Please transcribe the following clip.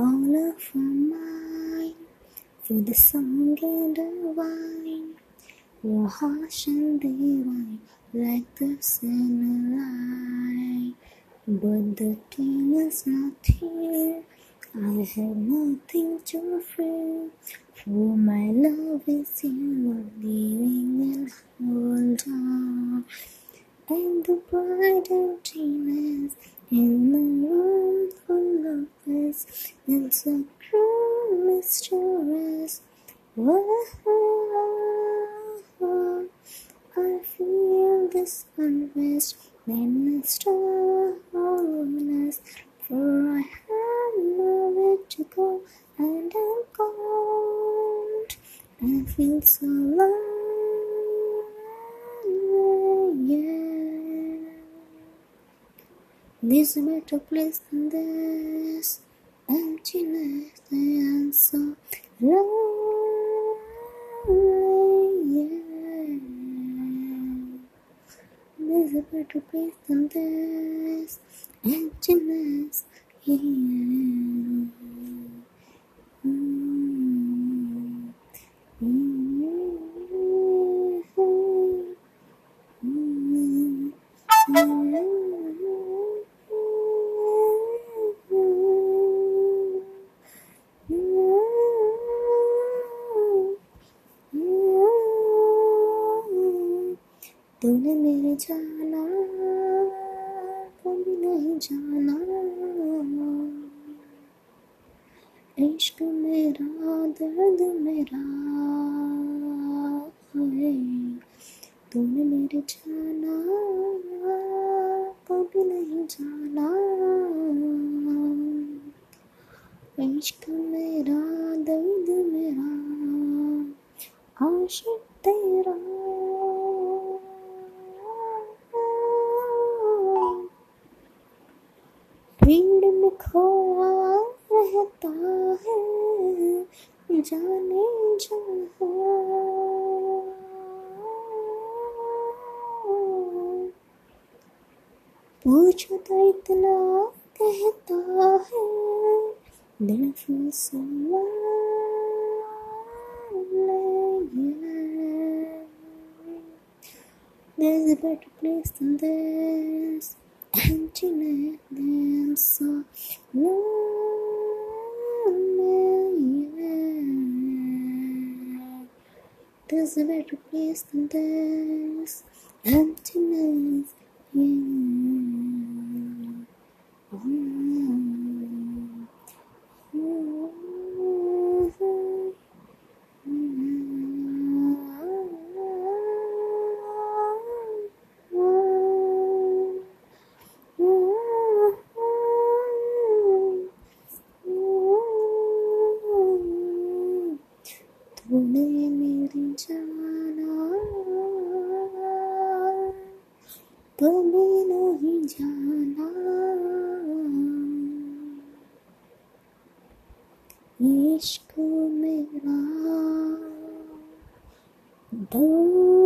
all of mine. Feel the song and the wine, your harsh and divine, like the sunlight. But the king is not here. I have nothing to fear, for my love is you, living and hold on. And the bright emptiness in the room full of us, and so cruel, mysterious. Whoa, I feel this unrest, then a stillness, for I have nowhere to go, and I'm cold. I feel so lonely, yeah. There's a better place than this. Emptiness and so lonely, yeah. There's a better place than this. Emptiness, yeah. तूने मेरे जाना कभी नहीं जाना। इश्क मेरा, दर्द मेरा है। तूने मेरे जाना कभी नहीं जाना। इश्क मेरा, दर्द मेरा, आशिक तेरा। जाने जहाँ पूछो तो इतना कहता है दिल फिर सुना There's a better place than this. Emptiness than so lonely. is a better place than this. Emptiness. Yeah. Mm. Mm. कभी नहीं जाना इश्क मेरा दर्द